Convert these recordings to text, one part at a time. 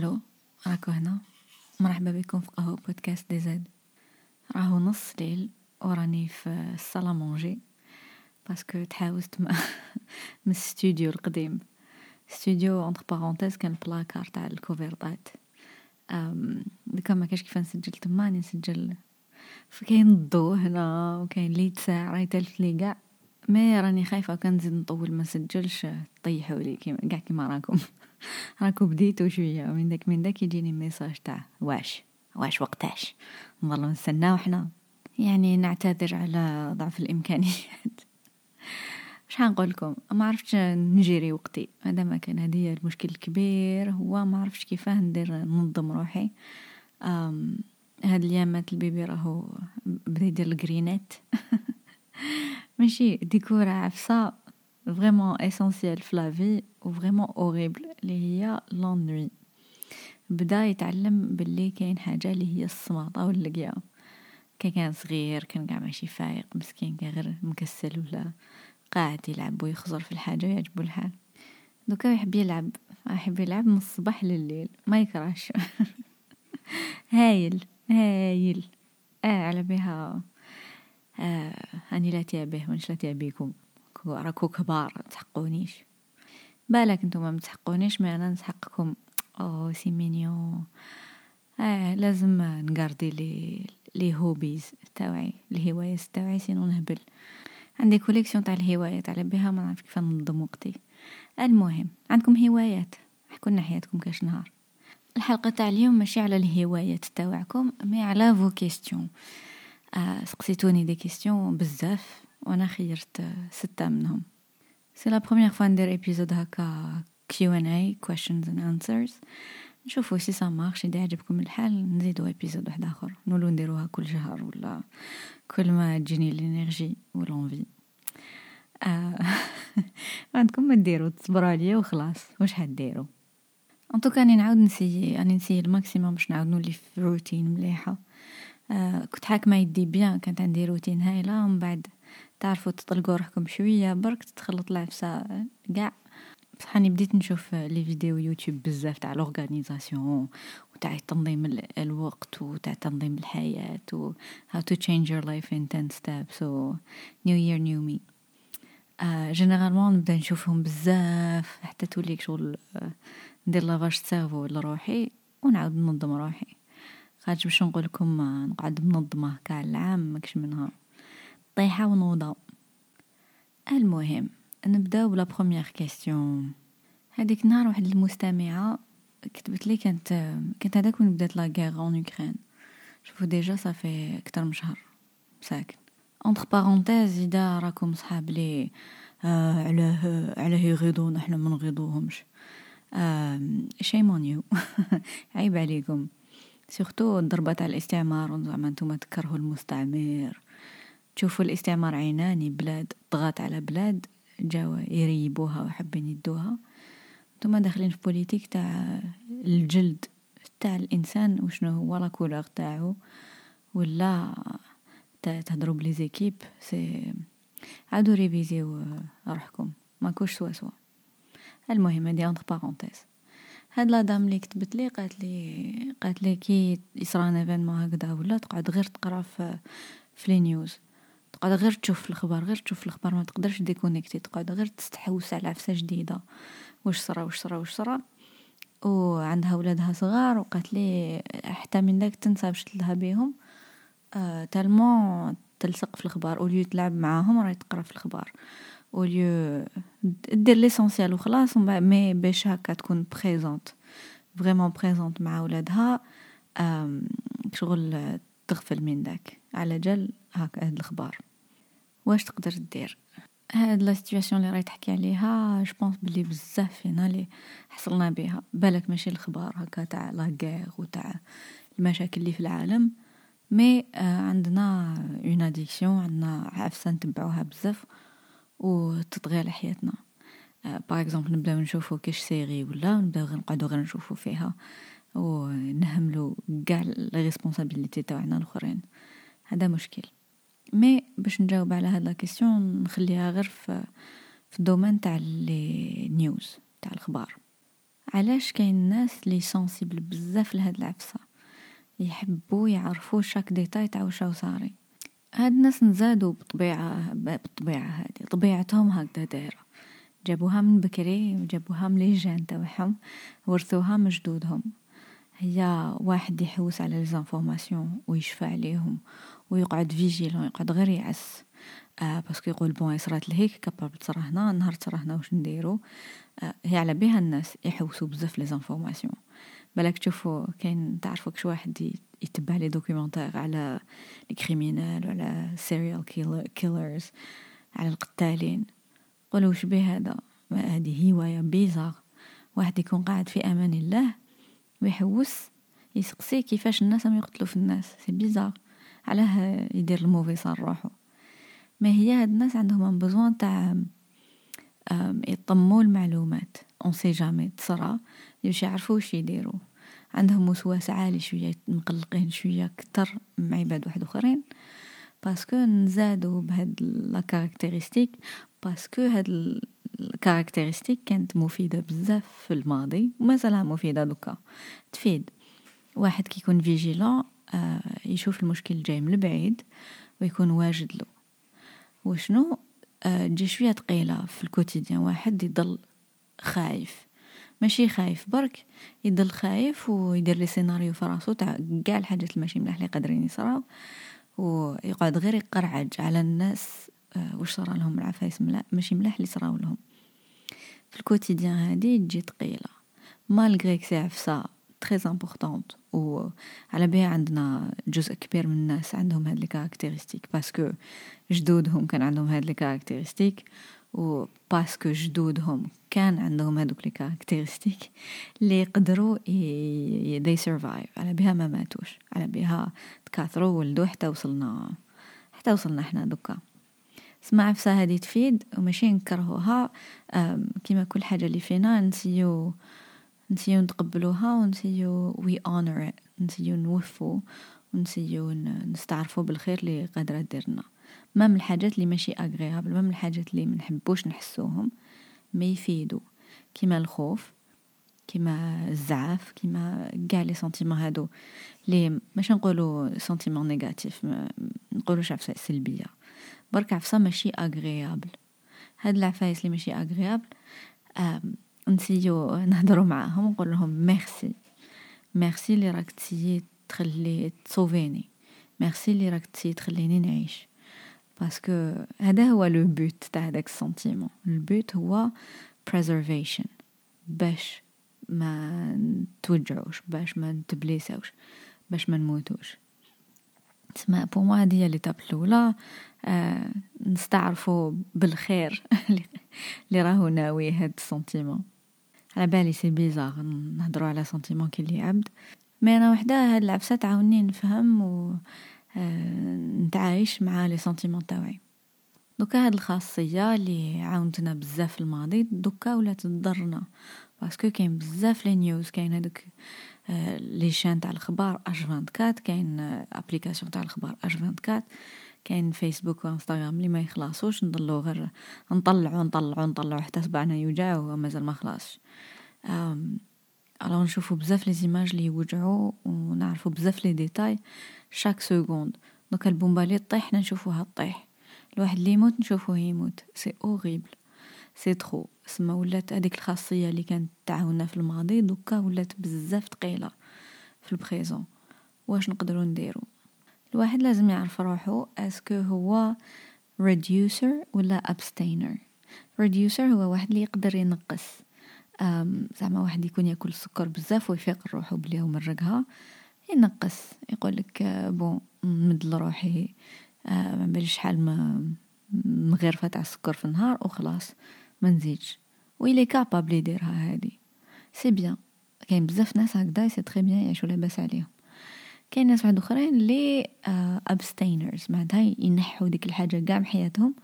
ألو راكو هنا. مرحبا بكم في قهوة بودكاست دي زاد. راهو نص ليل وراني في ال salle à manger parce que تحاوزت من الاستوديو القديم. استوديو entre parenthèses كان البلاكار تاع الكوفيرطات دوكا ما كاش كيف نسجل تما راني نسجل. فكاين الضو هنا وكاين ليت ساعة راهي تلف لي قاع mais راني خايفة كان نزيد نطول ما نسجلش. طيحوا لي كيما قاع كيما راكم. راكو بديتو شوية. من داك من داك يجيني message تاع واش؟ واش وقتاش؟ نظلو نستناو حنا. يعني نعتذر على ضعف الإمكانيات. مش هنقول لكم ما عرفتش نجيري وقتي. هذا ما كان هذه المشكل الكبير. هو ما عرفتش كيفاه ندير ننظم روحي. هاد اليامات ال bébé راهو بدا يدير الجرينات. ماشي ديكورة عفسة vraiment essentielle في la vie و vraiment horrible اللي هي l'ennui بدا يتعلم باللي كاين حاجة اللي هي الصماطة واللقيا كي كان صغير كان قاع ماشي فايق مسكين كان غير مكسل ولا قاعد يلعب ويخزر في الحاجة يعجبو الحال دوكا يحب يلعب يحب يلعب من الصباح لليل ما يكرهش هايل هايل آه على بها آه أني لا تيابه وأنش لا تيابيكم راكو كبار تحقونيش. بالك نتوما متحقونيش ما أنا نسحقكم أو سي مينيو. آه لازم نقاردي لي لي هوبيز تاوعي الهوايات تاوعي سينو نهبل. عندي كوليكسيون تاع الهوايات على بها ما نعرف كيف ننظم وقتي. المهم عندكم هوايات. احكوا لنا حياتكم كاش نهار. الحلقة تاع اليوم ماشي على الهوايات تاوعكم مي على فو كيستيون آه سقسيتوني des questions بزاف وأنا خيرت ستة منهم. c'est la première fois ندير épisode هكا Q and A questions and answers. نشوفو si ça marche إذا عجبكم الحال نزيدو épisode واحد آخر. نولو نديروها كل شهر ولا كل ما تجيني ال énergie و l'envie آه عندكم ما ديروا تصبروا عليا وخلاص. واش حديروا en tout cas راني نعاود نسيي راني نسيي ال maximum باش نعاود نولي في روتين مليحة. آه كنت حاكمة يدي bien كانت عندي روتين هايلة ومن بعد تعرفوا تطلقوا روحكم شوية برك تتخلط العفسه كاع بصح راني بديت نشوف les vidéos YouTube بزاف تاع l'organisation وتاع تنظيم الوقت وتاع تنظيم الحياة و how to change your life in 10 steps و new year new me. généralement نبدأ نشوفهم بزاف حتى توليك شغل ندير lavage cerveau لروحي ونعاود ننظم روحي. خاطر باش نقول لكم نقعد منظمه كاع العام ماكش منها طيحه ونوضة. المهم نبداو ب la première question هذيك النهار واحد المستمعة كتبت لي كانت كانت هذاك وين بدات la guerre en Ukraine شوفوا déjà صافي أكثر من شهر. ساكن. entre parenthèses إذا راكم صحاب لي آه علاه علاه يغيضونا حنا ما نغيضوهمش آه shame you عيب عليكم. surtout الضربة تاع الاستعمار زعما نتوما تكرهوا المستعمر. تشوفوا الاستعمار عيناني بلاد ضغط على بلاد جاو يريبوها وحابين يدوها. نتوما داخلين في politique تاع الجلد تاع الإنسان وشنو هو la couleur تاعو. ولا تهضروا بلي زيكيب سي عادوا ريفيزيو روحكم. ماكوش سوا سوا. المهم هادي entre parenthèses هاد la dame لي كتبت لي قالت لي قالت لي كي يصرى un événement هكذا ولا تقعد غير تقرا في في les news. تقعد غير تشوف الأخبار غير تشوف الأخبار ما تقدرش déconnecter. تقعد غير تستحوس على عفسة جديدة. واش صرا واش صرا واش صرا. وعندها ولادها صغار وقالت لي حتى من داك تنسى باش تلها بيهم. آه tellement تلصق في الأخبار au lieu تلعب معاهم راهي تقرا في الأخبار. au lieu دير l'essentiel وخلاص mais باش هكا تكون présente vraiment présente مع ولادها شغل تغفل من داك على جال هاكا هاد الاخبار واش تقدر دير هاد la situation اللي راهي تحكي عليها je pense بلي بزاف فينا اللي حصلنا بها بالك ماشي الخبار هكا تاع لا وتاع المشاكل اللي في العالم mais عندنا une addiction عندنا عفسه نتبعوها بزاف وتطغي على حياتنا. par exemple نبداو نشوفو كاش série ولا نبداو غير نقعدو غير نشوفو فيها. ونهملو كاع les responsabilités تاعنا الأخرين. هذا مشكل. mais باش نجاوب على هاد la question نخليها غير في في ال domaine تاع les news تاع الأخبار. علاش كاين الناس لي sensibles بزاف لهاد العفسة؟ يحبوا يعرفوا chaque détail تاع واش صاري. هاد الناس نزادوا بطبيعة بالطبيعه هادي طبيعتهم هكذا دايرة. جابوها من بكري جابوها من les gènes ورثوها من جدودهم. هي واحد يحوس على les informations ويشفى عليهم ويقعد vigilant يقعد غير يعس. آه parce que يقول bon صرات لهيه capable تصرا هنا نهار تصرا هنا واش نديرو؟ آه هي على بها الناس يحوسوا بزاف les informations بالك تشوفوا كاين تعرفوا كش واحد يتبع les documentaires على les criminels وعلى serial killers على القتالين. قولوا وش به هذا؟ هذه هواية bizarre واحد يكون قاعد في أمان الله ويحوس يسقسي كيفاش الناس ما يقتلوا في الناس. c'est bizarre علاه يدير ال mauvais sang لروحو ما هي هاد الناس عندهم besoin تاع يلموا المعلومات. on sait jamais تصرا باش يعرفوا واش يديروا. عندهم وسواس عالي شوية مقلقين شوية أكثر مع عباد واحد آخرين. parce que نزادوا بهاد la caractéristique parce que هاد ال caractéristique كانت مفيدة بزاف في الماضي ومازالها مفيدة دوكا. تفيد. واحد كيكون vigilant آه يشوف المشكل جاي من البعيد ويكون واجد له. وشنو؟ آه تجي شوية تقيلة في ال quotidien واحد يضل خايف. ماشي خايف برك. يضل خايف ويدير les scénarios في راسو تاع كاع الحاجات الماشي ملاح اللي قادرين يصراو ويقعد غير يقرعج على الناس آه واش صرا لهم العفايس ملا ماشي ملاح اللي صراو لهم. في ال quotidien هادي تجي ثقيله malgré que c'est عفسه très importante و على بها عندنا جزء كبير من الناس عندهم هاد les caractéristiques parce que جدودهم كان عندهم هاد les caractéristiques و parce que جدودهم كان عندهم هادوك les caractéristiques اللي يقدروا de survive على بها ما ماتوش. على بها تكاثروا ولدوا حتى وصلنا حتى وصلنا إحنا دوكا. سما عفسة هادي تفيد وماشي نكرهوها. كيما كل حاجة اللي فينا نسيو نسيو نتقبلوها ونسيو we honor نسيو نوفو ونسيو نستعرفو بالخير اللي قادرة ديرنا ما من الحاجات اللي ماشي agréables ما من الحاجات اللي منحبوش نحسوهم. ما يفيدو. كيما الخوف كيما الزعاف كيما كاع les sentiments هادو. لي ماشي نقولوا sentiments négatifs نقولوش عفسة سلبية. برك عفسة ماشي agréable هاد العفايس اللي ماشي agréables نسيو نهضروا معاهم ونقول لهم merci merci اللي راك تسيي تخلي تصوفيني ميرسي اللي راك تسيي تخليني نعيش. parce que هذا هو le but تاع هذاك ال sentiment ال but هو preservation. باش ما نتوجعوش باش ما نتبليساوش باش ما نموتوش تسمى pour moi هذه هي l'étape الاولى آه نستعرفوا بالخير اللي راهو ناوي هاد ال sentiment على بالي c'est bizarre نهضروا على sentiment كي اللي عبد mais أنا وحده هاد العفسه تعاوني نفهم و نتعايش مع les sentiments تاوعي. دوكا هاد الخاصية اللي عاونتنا بزاف في الماضي دوكا ولات تضرنا. parce que كاين بزاف les news كاين هادوك آه les chaînes تاع الاخبار H24 كاين applications تاع الاخبار H24 كاين فيسبوك وانستغرام اللي ما يخلصوش نضلو غير نطلعو نطلعو نطلعو حتى صبعنا يوجع ومازال ما خلاص alors نشوفو بزاف les images اللي يوجعو ونعرفو بزاف les détails chaque seconde دوكا البومبا اللي طيح حنا نشوفوها طيح الواحد اللي يموت نشوفوه يموت c'est horrible c'est trop سما ولات هذيك الخاصيه اللي كانت تعاوننا في الماضي دوكا ولات بزاف ثقيله في ال présent واش نقدروا نديرو الواحد لازم يعرف روحو est-ce que هو reducer ولا abstainer? Reducer هو واحد اللي يقدر ينقص زعما واحد يكون ياكل السكر بزاف ويفيق روحو بلي هو مرقها ينقص يقول لك bon نمد لروحي ما باليش شحال ما مغرفه تاع السكر في النهار وخلاص ما نزيدش. ويلي capable يديرها هادي. c'est bien كاين بزاف ناس هكذا c'est très bien يعيشوا لاباس عليهم. كاين ناس واحد أخرين اللي abstainers آه، معناتها ينحوا ديك الحاجة كاع من حياتهم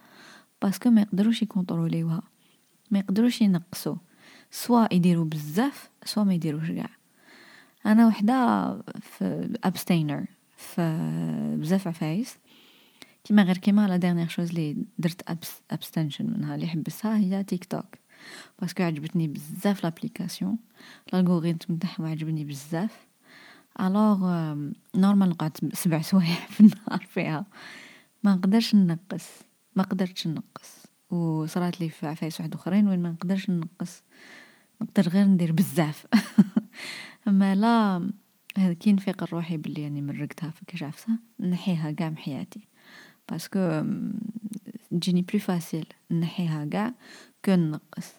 parce que ما يقدروش يكونتروليوها. ما يقدروش ينقصوا soit يديروا بزاف soit ما يديروش كاع. أنا وحدة في abstainer في بزاف عفايس. كيما غير كيما la dernière chose لي درت abstention منها اللي حبسها هي تيك توك parce que عجبتني بزاف l'application ال algorithm تاعها عجبني بزاف. alors normal نقعد سبع سوايع في النهار فيها. ما نقدرش ننقص. ما قدرتش ننقص. وصرات لي في عفايس واحد أخرين وين ما نقدرش ننقص نقدر غير ندير بزاف. أما لا هذا كي نفيق روحي بلي يعني مرقتها في كاش عفسة نحيها كاع من حياتي. parce que تجيني plus facile نحيها كاع que نقص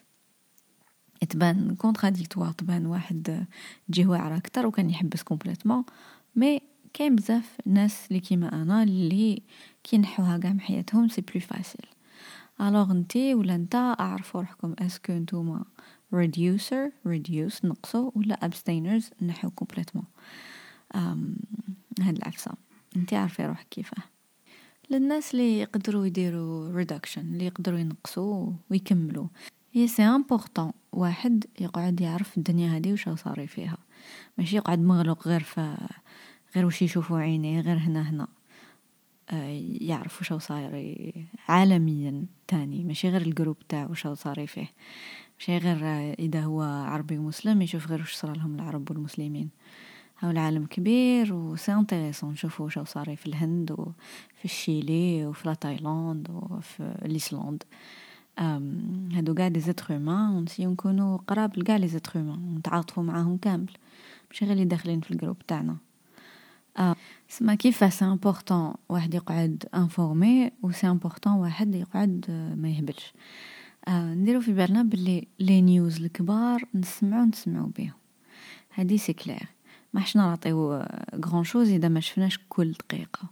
تبان contradictoire تبان واحد تجيه واعرة أكتر وكان يحبس complètement mais كاين بزاف ناس اللي كيما أنا اللي كي نحوها كاع من حياتهم c'est plus facile alors نتي ولا نتا اعرفوا روحكم est-ce que نتوما reducer reduce نقصو ولا abstainers نحو complètement هاد العفسة انتي عارفة روحك كيفاه للناس اللي يقدروا يديروا reduction اللي يقدروا ينقصوا ويكملوا هي c'est important واحد يقعد يعرف الدنيا هذه وش صاري فيها ماشي يقعد مغلق غير ف غير وش يشوفوا عينيه غير هنا هنا آه، يعرف وش صاير عالميا تاني. ماشي غير ال groupe تاعو وش صاري فيه. ماشي غير إذا هو عربي ومسلم يشوف غير وش صار لهم العرب والمسلمين. هاو العالم كبير و c'est intéressant نشوفو واش صاري في الهند وفي الشيلي وفي la Thaïlande وفي الايسلند هادو قاع les êtres humains ونسيو نكونو قراب لقاع les êtres humains نتعاطفو معاهم كامل. ماشي غير اللي داخلين في ال groupe تاعنا. سما كيف c'est important واحد يقعد informé و c'est important واحد يقعد ما يهبلش؟ آه نديرو في بالنا بلي les news الكبار نسمعو نسمعو بيهم. هادي c'est clair. ما راحش نراطيو grand-chose إذا ما شفناش كل دقيقة.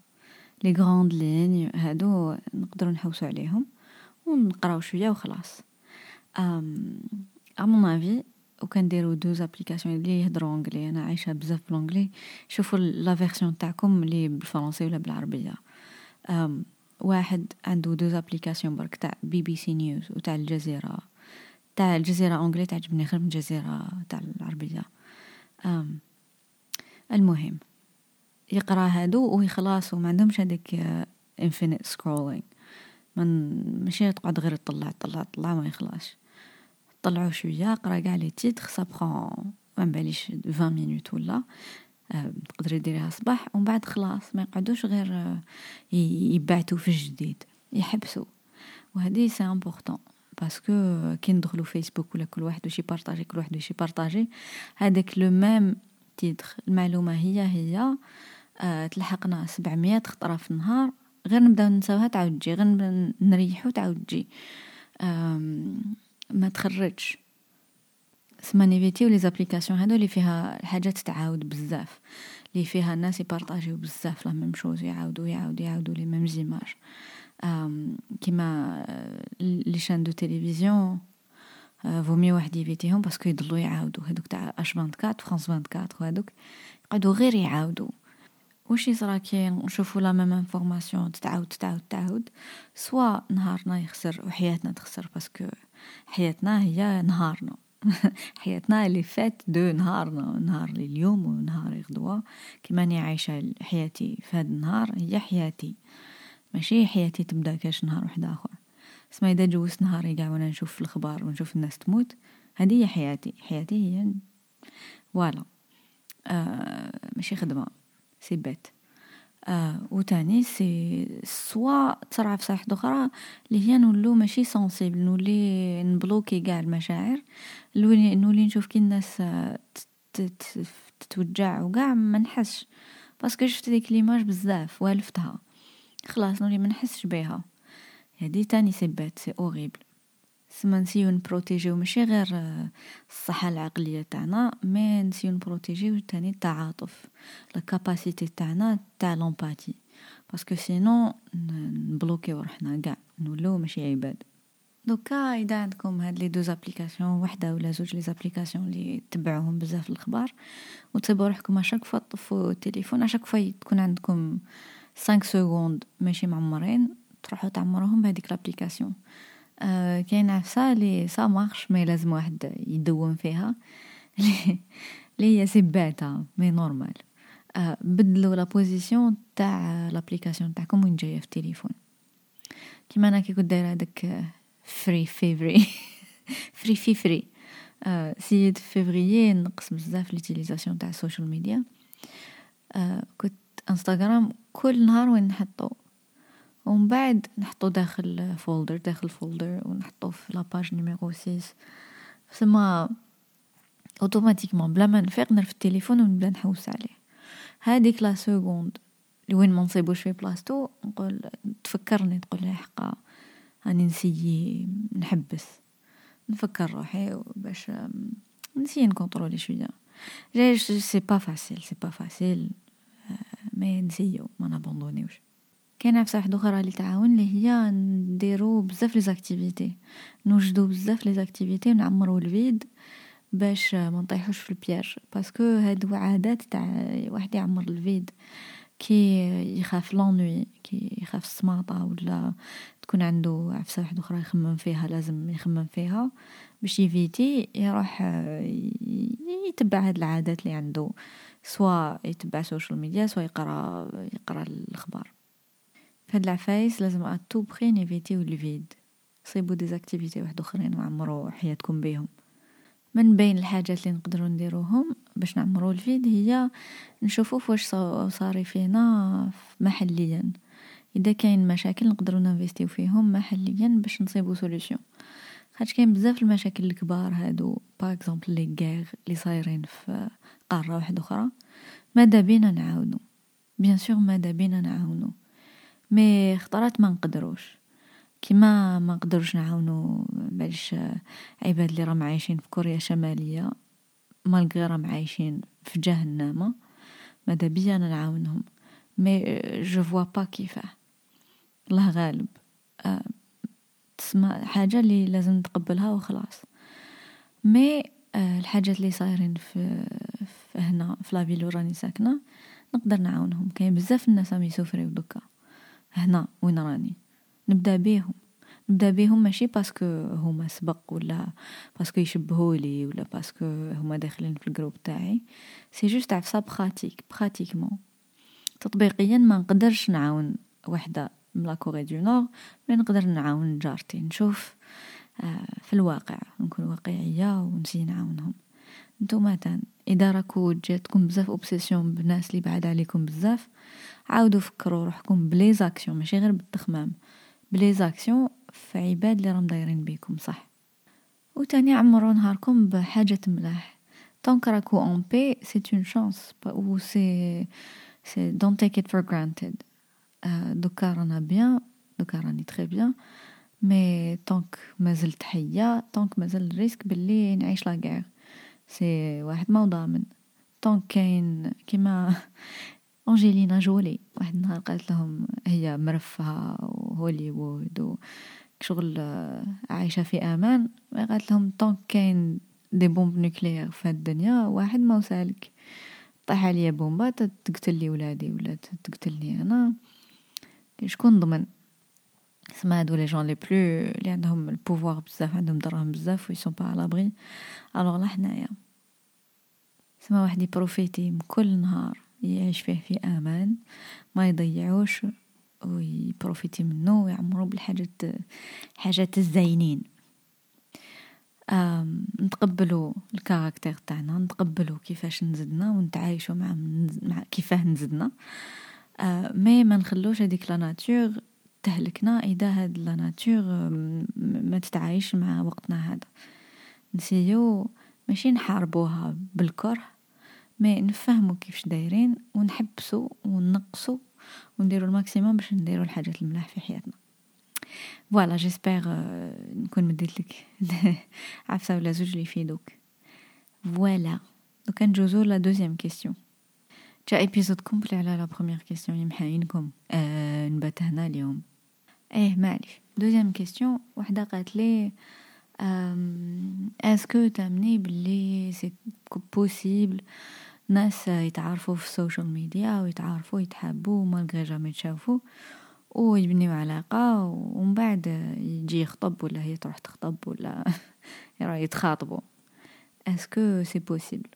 les grandes lignes هادو نقدروا نحوسو عليهم ونقراو شوية وخلاص à mon avis وكان ديرو deux applications اللي يهضروا anglais أنا عايشة بزاف ب l'anglais شوفوا la version تاعكم اللي بالفرنسي ولا بالعربية. واحد عنده deux applications برك تاع BBC News وتاع الجزيرة. تاع الجزيرة anglais تعجبني غير من الجزيرة تاع العربية. المهم يقرأ هادو ويخلاص وما عندهمش هذاك infinite scrolling من ماشي تقعد غير تطلع تطلع تطلع ما يخلاص طلعوا شوية قرا كاع les titres ça prend même pas 20 minutes ولا آه، تقدري ديريها صباح ومن بعد خلاص ما يقعدوش غير آه، يبعتوا في الجديد يحبسوا. وهذه c'est important parce que كي ندخلوا فيسبوك ولا كل واحد واش يبارطاجي كل واحد واش يبارطاجي هذاك le même titre المعلومة هي هي أه تلحقنا 700 خطره في النهار. غير نبدأو ننساوها تعاود تجي. غير نريحو تعاود تجي. ما تخرجش. سما نيفيتيو les applications هادو اللي فيها الحاجات تعاود بزاف. اللي فيها الناس يبارطاجيو بزاف la même chose يعاودوا يعاودوا يعاودوا les mêmes images. كيما les chaînes de télévision vraiment واحد يفيتيهم parce que يضلوا يعاودوا هذوك تاع H24 فرانس 24 وهذوك يقعدوا غير يعاودوا واش يصرا كي نشوفوا la même information تتعاود تتعاود تتعاود سوا نهارنا يخسر وحياتنا تخسر parce que حياتنا هي نهارنا حياتنا اللي فات دو نهارنا نهار اليوم ونهار غدوة كيما اني عايشة حياتي في هذا النهار هي حياتي ماشي حياتي تبدا كاش نهار واحد اخر اسمع اذا جوزت نهاري قاع وأنا نشوف في الاخبار ونشوف الناس تموت هذه هي حياتي حياتي هي voilà آه ماشي خدمه c'est bête آه وتاني سي سوا تصرا عفسة أخرى اللي هي نولو ماشي sensible نولي نبلوكي قاع المشاعر نولي نشوف كي الناس تتوجع وقاع ما نحسش parce que شفت ديك l'image بزاف والفتها خلاص نولي ما نحسش بيها هذه تاني c'est bête c'est horrible سما نسيو نبروتيجيو ماشي غير الصحة العقلية تاعنا mais نسيو نبروتيجيو تاني التعاطف la capacité تاعنا تاع l'empathie parce que sinon نبلوكيو روحنا قاع نولو ماشي عباد. دوكا إذا عندكم هاد les deux applications وحدة ولا زوج les applications اللي تبعوهم بزاف الأخبار وتصيبوا روحكم à chaque fois تطفوا التليفون à chaque fois تكون عندكم 5 secondes ماشي معمرين تروحوا تعمروهم بهذيك l'application آه كاين عفسة لي ça marche mais لازم واحد يدوم فيها. لي هي c'est bête mais normal. آه بدلوا la position تاع l'application تاعكم وين جاية في التليفون. كيما أنا كي كنت دايرة هذاك free février free في free سيد فيفريي نقص بزاف l'utilisation تاع ال social media كنت انستغرام كل نهار وين نحطو. ومن بعد نحطو داخل folder داخل folder ونحطو في la page numéro 6 سما automatiquement بلا ما نفيق نرفد التليفون ونبدا نحوس عليه. هاديك la seconde لوين ما نصيبوش في بلاصتو نقول تفكرني تقول لي حقا راني نسيي نحبس. نفكر روحي باش نسيي نكونترولي شوية. جاي c'est pas facile c'est pas facile mais نسيو ما نابوندونيوش. كاينة واحدة أخرى اللي تعاون اللي هي نديرو بزاف les activités. نوجدو بزاف les activités ونعمرو ال vide باش ما نطيحوش في ال piège. parce que هادو عادات تاع واحد يعمر ال vide. كي يخاف l'ennui كي يخاف السماطة ولا تكون عنده عفسة واحدة أخرى يخمم فيها لازم يخمم فيها باش ايفيتي يروح يتبع هاد العادات اللي عنده سواء يتبع سوشيال ميديا سواء يقرا يقرا الاخبار فهاد العفايس لازم à tout prix نيفيتيو الفيد صيبو des activités واحد اخرين وعمرو حياتكم بيهم. من بين الحاجات اللي نقدروا نديروهم باش نعمروا الفيد هي نشوفوا واش صاري فينا محليا. إذا كاين مشاكل نقدروا ننفيستيو فيهم محليا باش نصيبوا solution. خاطش كاين بزاف المشاكل الكبار هادو par exemple لي غير اللي صايرين في قارة واحدة أخرى. ماذا بينا نعاونو؟ bien sûr ماذا بينا نعاونو؟ mais خطرات ما نقدروش. كيما ما نقدروش نعاونو باش عباد اللي راهم عايشين في كوريا الشماليه malgré راهم عايشين في جهنم ماذا بيا أنا نعاونهم؟ mais je vois pas كيفاه الله غالب. أه تسمى حاجة اللي لازم نتقبلها وخلاص. mais أه الحاجات اللي صايرين في, في هنا في la ville راني ساكنة نقدر نعاونهم. كاين بزاف الناس راهم يسوفريو donc. هنا وين راني؟ نبدأ بيهم. نبدأ بيهم ماشي parce que هما سبق ولا parce que يشبهولي ولا parce que هما داخلين في ال groupe تاعي. c'est juste عفسا pratique pratiquement تطبيقيا ما نقدرش نعاون وحدة من la Corée du Nord mais نقدر نعاون جارتي. نشوف آه، في الواقع نكون واقعية ونسي نعاونهم. نتوما تان إذا راكو جاتكم بزاف obsession بالناس اللي بعاد عليكم بزاف عاودوا فكروا روحكم ب les actions ماشي غير بالتخمام. ب les actions في عباد اللي راهم دايرين بيكم صح. وتاني عمرو نهاركم بحاجة ملاح. tant que راكو en paix c'est une chance و c'est c'est don't take it for granted donc رانا bien donc راني très bien mais tant que مازلت حية tant que مازال ال risque باللي نعيش là c'est واحد ما ضامن donc كاين كيما أنجيلينا جولي. واحد النهار قالت لهم هي مرفهة وهوليوود وشغل عايشة في أمان. قالت لهم tant que كاين des bombes nucléaires في الدنيا واحد ما وسالك. طيح عليا بومبا تقتل لي ولادي ولا تقتلني أنا. شكون ضمن؟ سما هادو les gens les plus لي عندهم ال pouvoir بزاف عندهم دراهم بزاف و ils sont pas على l'abri alors là حنايا. سما واحد يبروفيتي كل نهار. يعيش فيه في أمان ما يضيعوش ويبروفيتي منه ويعمرو بالحاجات الحاجات الزينين نتقبلوا ال caractère تاعنا نتقبلوا كيفاش نزدنا ونتعايشوا مع, مع كيفاه نزدنا. آه mais ما نخلوش هذيك la nature تهلكنا إذا هاد la nature ما تتعايش مع وقتنا هذا. نسيو ماشي نحاربوها بالكره mais نفهمو كيفاش دايرين ونحبسو ونقصو ونديرو ال maximum باش نديرو الحاجات الملاح في حياتنا. voilà j'espère نكون مديت لك عفسة ولا زوج اللي يفيدوك. voilà donc نجوزو la deuxième question جا épisode complet على la première question يمحاينكم آه نبات هنا اليوم إيه معليش deuxième question وحده قالت لي est-ce que تامني بلي c'est possible ناس يتعارفوا في السوشيال ميديا ويتعارفوا يتحابوا malgré jamais يتشافوا ويبنيو علاقة ومن بعد يجي يخطب ولا هي تروح تخطب ولا يتخاطبوا. est-ce que c'est possible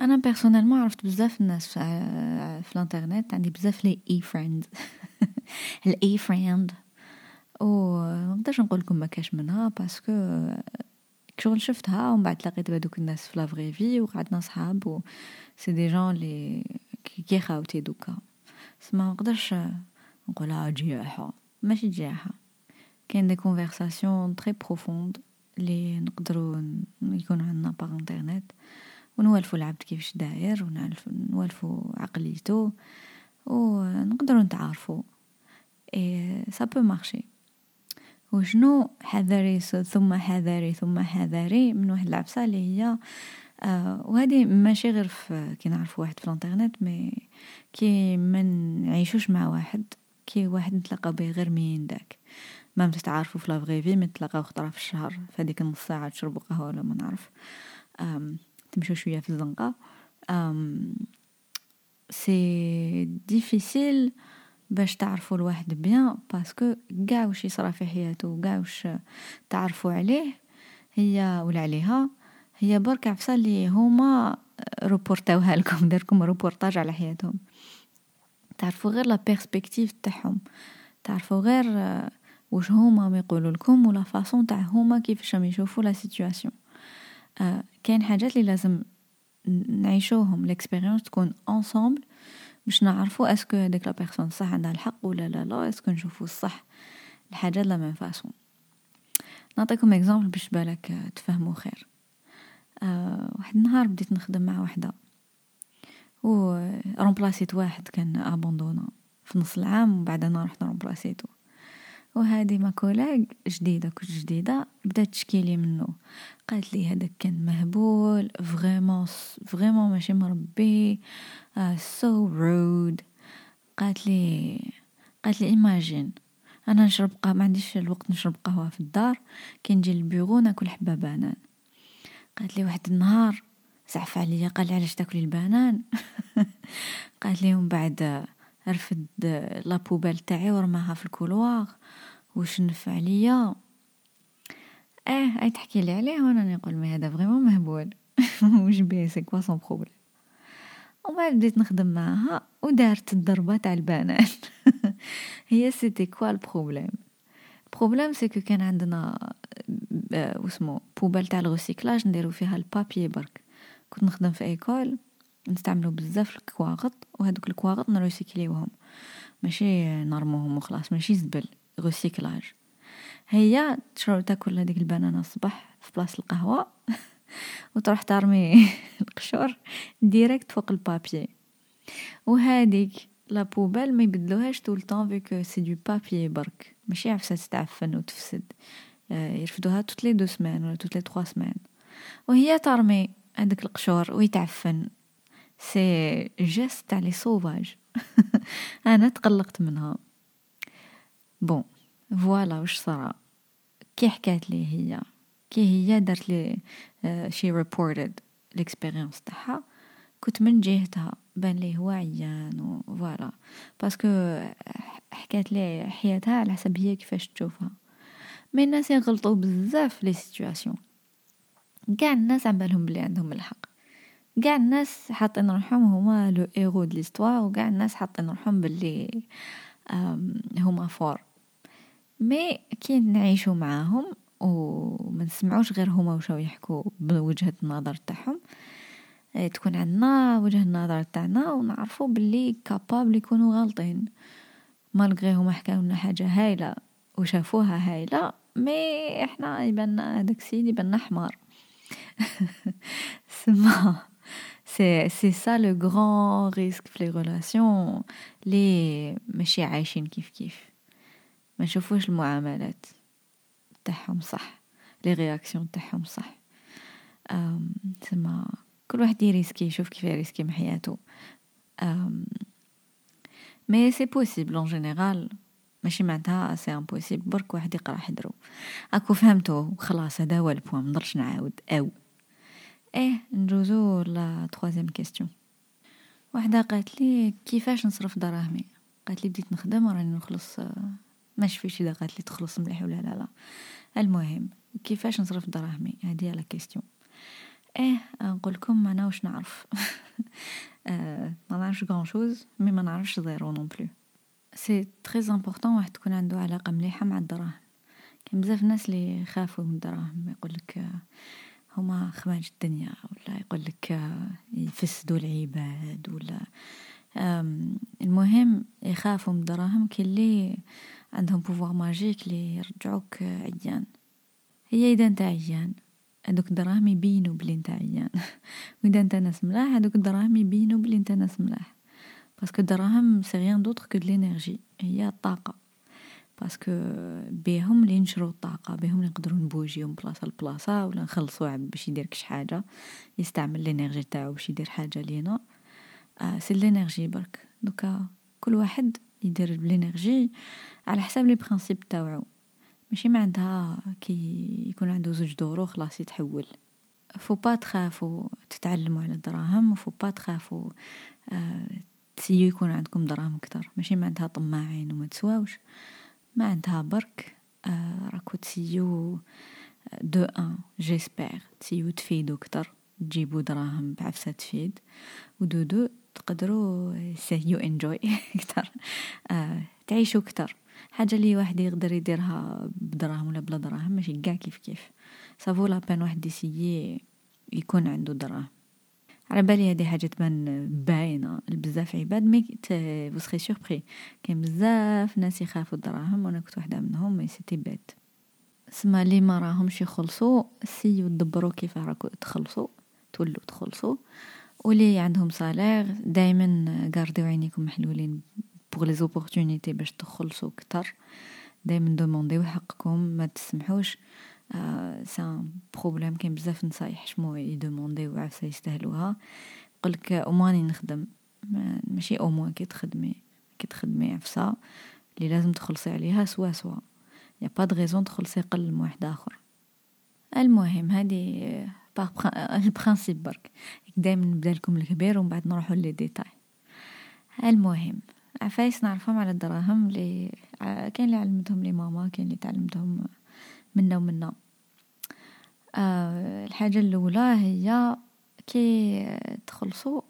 أنا personnellement عرفت بزاف الناس في, الانترنت عندي بزاف les e-friends ال e-friends و نقدرش نقول لكم ما كاش منها parce que شغل شفتها ومن بعد تلاقيت بهذوك الناس في la vraie في وقعدنا صحاب و c'est des gens les كي خاوتي donc سما نقدرش نقولها جياحة ماشي جياحة كاين des conversations très profondes لي نقدروا يكون عندنا par internet ونوالفو العبد كيفاش داير ونوالفو عقليته ونقدروا نتعارفوا et ça peut marcher وشنو حذري ثم حذري ثم حذري من واحد العفسة اللي هي آه وهذه ماشي غير في كي نعرف واحد في الانترنت mais كي ما نعيشوش مع واحد كي واحد نتلاقى به غير من ذاك. ما تتعارفوا في la vraie في نتلاقاو خطرة في الشهر في هذيك النص ساعة تشربوا قهوة ولا ما نعرف. تمشوا شوية في الزنقة. c'est difficile باش تعرفوا الواحد bien parce que كاع واش يصرى في حياته وكاع واش تعرفوا عليه هي ولا عليها هي برك عفسة اللي هما رابورتاوها لكم داركم روبورتاج على حياتهم. تعرفوا غير la perspective تاعهم تعرفوا غير واش هما ما يقولوا لكم و la façon تاع هما كيفاش راهم يشوفوا la situation آه كاين حاجات اللي لازم نعيشوهم l'expérience تكون ensemble باش نعرفوا est-ce que هذيك la personne صح عندها الحق ولا لا لا est-ce que نشوفوا الصح. الحاجات la même façon. نعطيكم exemple باش بالك تفهموا خير. أه واحد النهار بديت نخدم مع وحدة. و رومبلاسيت واحد كان ابوندونا في نص العام وبعد أنا رحت رومبلاسيتو وهذه ma collègue جديدة كل جديدة بدات تشكيلي منه قالت لي هذاك كان مهبول vraiment vraiment ماشي مربي. سو uh, رود قالت لي قالت لي imagine أنا نشرب قهوه ما عنديش الوقت نشرب قهوة في الدار. كي نجي للبيرو ناكل حبة بنان قالت لي واحد النهار زعف عليا. قال لي علاش تاكلي البنان قالت لي من بعد رفد la poubelle تاعي ورماها في ال couloir. وش نفع عليا؟ آه أي تحكي لي عليه وأنا نقول ما هذا vraiment مهبول. وش بيه c'est quoi son problème ومن بعد بديت نخدم معاها ودارت الضربة تاع البنان. هي c'était quoi ال problème ال problème c'est كان عندنا آه، واسمو poubelle تاع ال recyclage نديرو فيها ال papier برك. كنت نخدم في école نستعملو بزاف الكواغط وهذوك الكواغط نروسيكليوهم ماشي نرموهم وخلاص ماشي زبل recyclage هي تشرب تاكل هذيك البنانة الصباح في بلاصة القهوة. وتروح ترمي القشور direct فوق ال papier وهذيك la poubelle ما يبدلوهاش tout le temps vu que c'est du papier برك. ماشي عفسة تتعفن وتفسد آه، يرفدوها توت لي دو سمان ولا توت لي تخوا سمان وهي ترمي هذاك القشور ويتعفن c'est geste تاع les sauvages أنا تقلقت منها. bon voilà واش صرا. كي حكات لي هي؟ كي هي دارت لي شي ريبورتد ال expérience تاعها كنت من جهتها بان لي هو عيان voilà. parce que حكات لي حياتها على حسب هي كيفاش تشوفها. mais الناس يغلطوا بزاف les situations كاع الناس عم بالهم بلي عندهم الحق. كاع الناس حاطين روحهم هما le héros de l'histoire وكاع الناس حاطين روحهم باللي هما forts. mais كي نعيشو معاهم وما نسمعوش غير هما واش يحكوا بوجهة النظر تاعهم. إيه، تكون عندنا وجهة النظر تاعنا ونعرفوا باللي capables يكونوا غالطين malgré هما حكاو لنا حاجة هايلة وشافوها هايلة mais إحنا يبان هذاك السيد يبان حمار. سما c'est c'est ça le grand risque في les relations لي ماشي عايشين كيف كيف. ما نشوفوش المعاملات. تاعهم صح. les réactions تاعهم صح. تسمى كل واحد يريسكي يشوف كيف يريسكي من حياته. mais c'est possible en général ماشي معناتها c'est impossible برك واحد يقرأ حدرو. أكو فهمتو. خلاص هذا هو ال point. منقدرش نعاود. أو. إيه نجوزو la troisième question وحدة قالت لي كيفاش نصرف دراهمي؟ قالت لي بديت نخدم وراني نخلص. ما شفيتش اذا قالت لي تخلص مليح ولا لا لا. المهم كيفاش نصرف دراهمي؟ هذه la question إيه نقول لكم أنا واش نعرف. آه ما نعرفش grand-chose mais ما نعرفش zéro non plus c'est très important واحد تكون عنده علاقة مليحة مع الدراهم. كاين بزاف الناس اللي يخافوا من الدراهم. يقولك هما خماج الدنيا ولا يقولك يفسدوا العباد ولا المهم يخافوا من الدراهم. كي اللي عندهم pouvoir magique اللي يرجعوك عيان. هي إذا أنت عيان هذوك الدراهم يبينوا بلي أنت عيان. وإذا أنت ناس ملاح هذوك الدراهم يبينوا بلي أنت ناس ملاح. parce que الدراهم c'est rien d'autre que l'énergie هي الطاقة. parce que بيهم اللي نشرو الطاقة بيهم اللي نقدروا نبوجيو من بلاصة لبلاصة ولا نخلصوا عبد باش يدير كش حاجة. يستعمل l'énergie تاعو باش يدير حاجة لينا. آه c'est l'énergie برك. donc كل واحد يدير ب l'énergie على حساب les principes تاوعو. ماشي معناتها كي يكون عنده زوج دورو خلاص يتحول. فو با تخافوا تتعلموا على الدراهم وفو با تخافوا آه تسيو يكون عندكم دراهم كتر ماشي معناتها طماعين وما تسواوش. معناتها برك آه راكو تسيو دو أن جيسبر. تسيو تفيدو كتر تجيبو دراهم بعفسة تفيد. ودو دو تقدروا يو انجوي كتر آه تعيشوا كتر حاجة اللي واحد يقدر يديرها بدراهم ولا بلا دراهم ماشي كاع كيف كيف. سافو لا بان واحد يسيي يكون عنده دراهم. على بالي هذه حاجة تبان باينة لبزاف عباد mais vous serez surpris كاين بزاف ناس يخافوا الدراهم وأنا كنت واحدة منهم mais c'était bête سما لي ما راهمش يخلصوا سيو دبروا كيف راكو تخلصوا تولوا تخلصوا. ولي عندهم salaire دائما غارديو عينيكم محلولين pour les opportunités باش تخلصوا كتر دائما دومونديو حقكم ما تسمحوش. آه c'est un problème كاين بزاف نصايح شمو يدومونديو عفسه يستاهلوها. يقولك au moins نخدم. ماشي au moins كي تخدمي كي تخدمي عفسة اللي لازم تخلصي عليها سوا سوا. y a pas de raison تخلصي قل من واحد آخر. المهم هذه ال principe برك. دائما نبدأ لكم الكبير ومن بعد نروحوا les détails المهم عفايس نعرفهم على الدراهم اللي كاين اللي علمتهم لي ماما كاين اللي تعلمتهم منا ومنا. أه الحاجة الأولى هي كي تخلصوا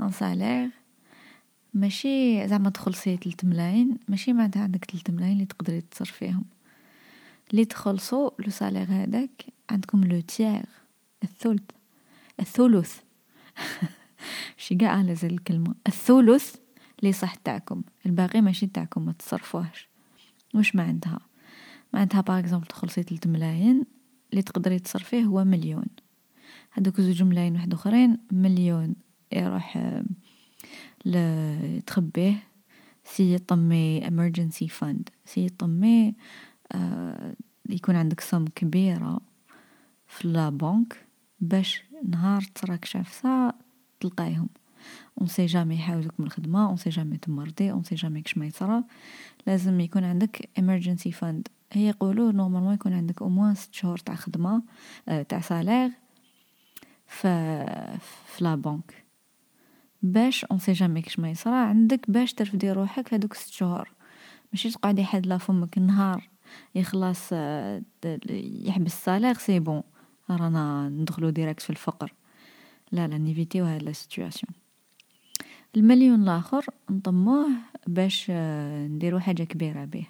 un salaire ماشي زعما تخلصي تلت ملاين ماشي معناتها عندك تلت ملاين اللي تقدري تصرفيهم. اللي تخلصوا le salaire هذاك عندكم le tiers الثلث. الثلث. شي قاع على زي الكلمة. الثلث لي صح تاعكم. الباقي ماشي تاعكم ما تصرفوهش. واش معناتها؟ معناتها par exemple تخلصي 3 ملايين اللي تقدري تصرفيه هو مليون. هذوك زوج ملايين واحد أخرين مليون يروح تخبيه سي طمي emergency fund. سي طمي آه يكون عندك somme كبيرة في la banque باش نهار تراك شافسا تلقايهم. on sait jamais يحاوزوك من الخدمة on sait jamais تمرضي on sait jamais كش ما يصرا لازم يكون عندك emergency fund. هي يقولوا normalement يكون عندك au moins ست شهور تاع خدمة آه تاع salaire ف في la banque باش on sait jamais كش ما يصرا عندك باش ترفدي روحك هذوك ست شهور. ماشي تقعدي حد فمك النهار يخلص آه يحبس ال salaire c'est bon رانا ندخلو direct في الفقر. لا لا نيفيتيو هاد la situation المليون الآخر نطموه باش آه، نديرو حاجة كبيرة به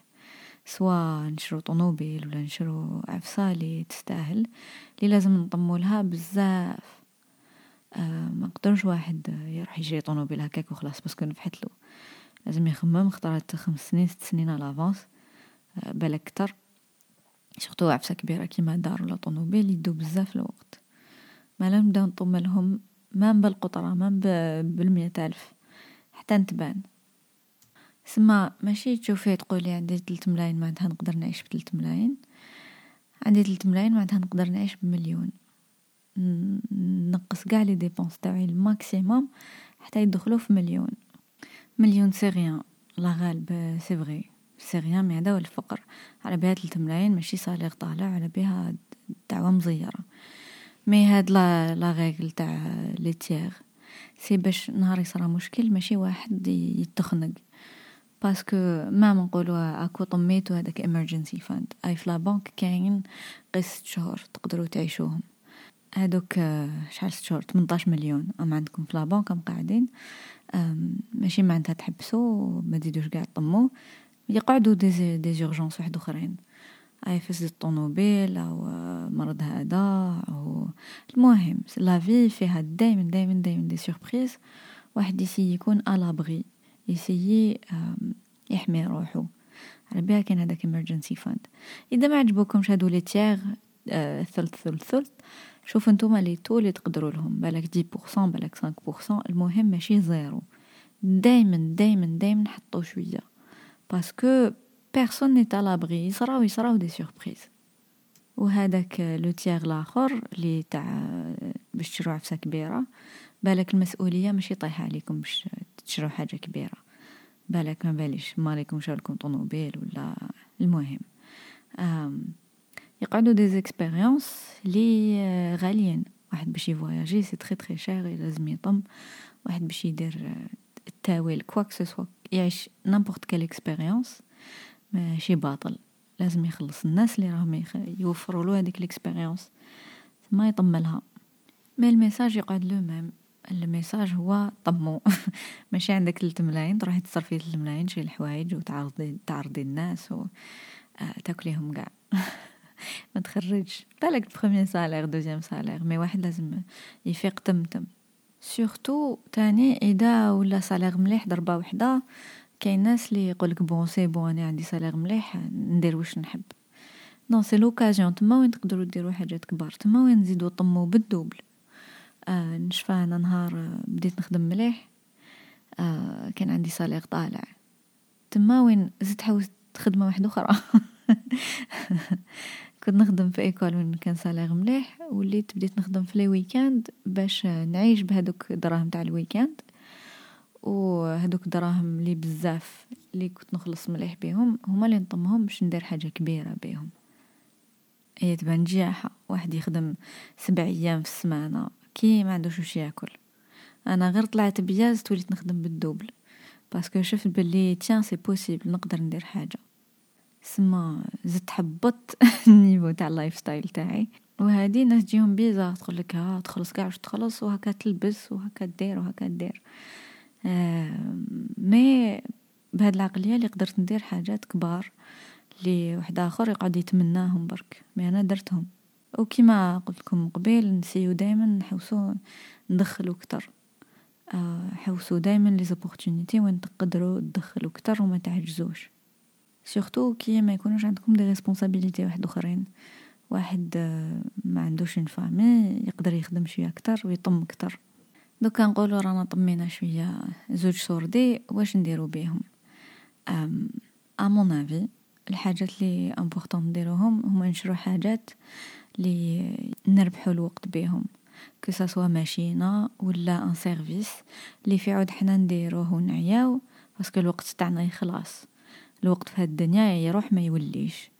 سوا نشرو طوموبيل ولا نشرو عفسه لي تستاهل اللي لازم نطمو لها بزاف. آه ما نقدرش واحد يروح يشري طوموبيل هكاك وخلاص parce que نفحتلو. لازم يخمم خطرات خمس سنين ست سنين على l'avance آه بالك كتر surtout عفسة كبيرة كيما دار ولا طوموبيل يدو بزاف الوقت. ما لا نبداو نطم لهم ما بالقطرة ما بالمية ألف حتى نتبان. سما ماشي تشوفي تقولي عندي تلت ملاين معناتها نقدر نعيش بتلت ملاين عندي تلت ملاين معناتها نقدر نعيش بمليون. نقص قاع les dépenses تاعي ال maximum حتى يدخلوا في مليون. مليون c'est rien لا غالب c'est vrai c'est rien mais هذا هو الفقر على بها تلت ملاين ماشي salaire طالع على بها دعوة مزيرة. mais هاد la la règle تاع les tiers. c'est باش نهار يصرى مشكل ماشي واحد يتخنق. parce que ما نقولوا أكو طميتو هذاك emergency fund. أي في بنك كاين ست شهور تقدروا تعيشوهم. هادوك شحال شهور؟ 18 مليون. ام عندكم في la banque أم قاعدين ماشي معناتها تحبسوا ما تزيدوش قاع طمو يقعدوا des des urgences واحد آخرين. أي فسد الطوموبيل أو مرض هذا أو المهم la vie فيها دائما دائما دائما des surprises واحد يسي يكون الابغي يسيي يحمي روحو على بها كاين هذاك emergency fund إذا ما عجبوكمش هادو les tiers ثلث ثلث ثلث شوفوا نتوما les taux اللي تقدروا لهم. بالك 10% بالك 5% المهم ماشي zéro. دائما دائما دائما حطوا شوية. parce que personne n'est à l'abri يصراو يصراو des surprises وهذاك le tiers لاخر اللي تاع باش تشرو عفسه كبيره بالك المسؤوليه ماشي طايحه عليكم باش تشرو حاجة كبيره بالك ما باليش مالكم شالكم طوموبيل ولا المهم يقعدوا des expériences لي غاليين واحد باش يفواياجي c'est très très cher لازم يطم واحد باش يدير التاويل كواك سوا يعيش n'importe quelle expérience ماشي باطل. لازم يخلص. الناس اللي راهم يوفروا له هذيك ال expérience ما يطملها mais ال message يقعد le même. ال message هو طمو. ماشي عندك ثلاث ملايين تروحي تصرفي ثلاث ملايين تشري الحوايج وتعرضي تعرضي الناس و آه تاكليهم كاع. ما تخرجش. بالك premier salaire deuxième salaire mais واحد لازم يفيق تمتم. surtout تاني اذا ولا salaire مليح ضربه وحده كاين ناس اللي يقولك bon c'est bon أنا عندي salaire مليح ندير واش نحب non c'est l'occasion تما وين تقدروا ديروا حاجات كبار تما وين نزيدوا طمو بال double آه نشفى أنا نهار بديت نخدم مليح آه كان عندي salaire طالع تما وين زدت حوست خدمه واحدة أخرى كنت نخدم في école وين كان salaire مليح وليت بديت نخدم في les week-ends باش نعيش بهذوك الدراهم تاع ال week-end وهذوك دراهم لي بزاف اللي كنت نخلص مليح بيهم هما اللي نطمهم باش ندير حاجة كبيرة بيهم. هي تبان جياحه واحد يخدم سبع أيام في السمانة كي ما عندوش وش ياكل. أنا غير طلعت بياز توليت نخدم بال double. parce que شفت بلي tiens c'est possible نقدر ندير حاجة. سما زدت حبطت ال niveau تاع ال lifestyle تاعي. وهادي ناس تجيهم bizarre تقول لك ها تخلص كاع واش تخلص؟ وهكا تلبس وهكا دير وهكا دير. آه mais بهاد العقلية اللي قدرت ندير حاجات كبار اللي واحد آخر يقعد يتمناهم برك. mais أنا درتهم. وكما قلت لكم قبيل نسيو دائما نحوسو ندخلو كتر آه حوسو دائما les opportunités وين تقدروا تدخلوا كتر وما تعجزوش. surtout كي ما يكونوش عندكم des responsabilités واحد اخرين واحد ما عندوش famille يقدر يخدم شوية أكتر ويطم أكتر دوكا نقولوا رانا طمينا شوية زوج صوردي واش نديرو بيهم ام à mon avis الحاجات اللي important نديروهم هما نشرو حاجات اللي نربحو الوقت بيهم que ce soit machine ولا un service اللي في عوض حنا نديروه ونعياو parce que الوقت تاعنا يخلص الوقت في هاد الدنيا يروح ما يوليش.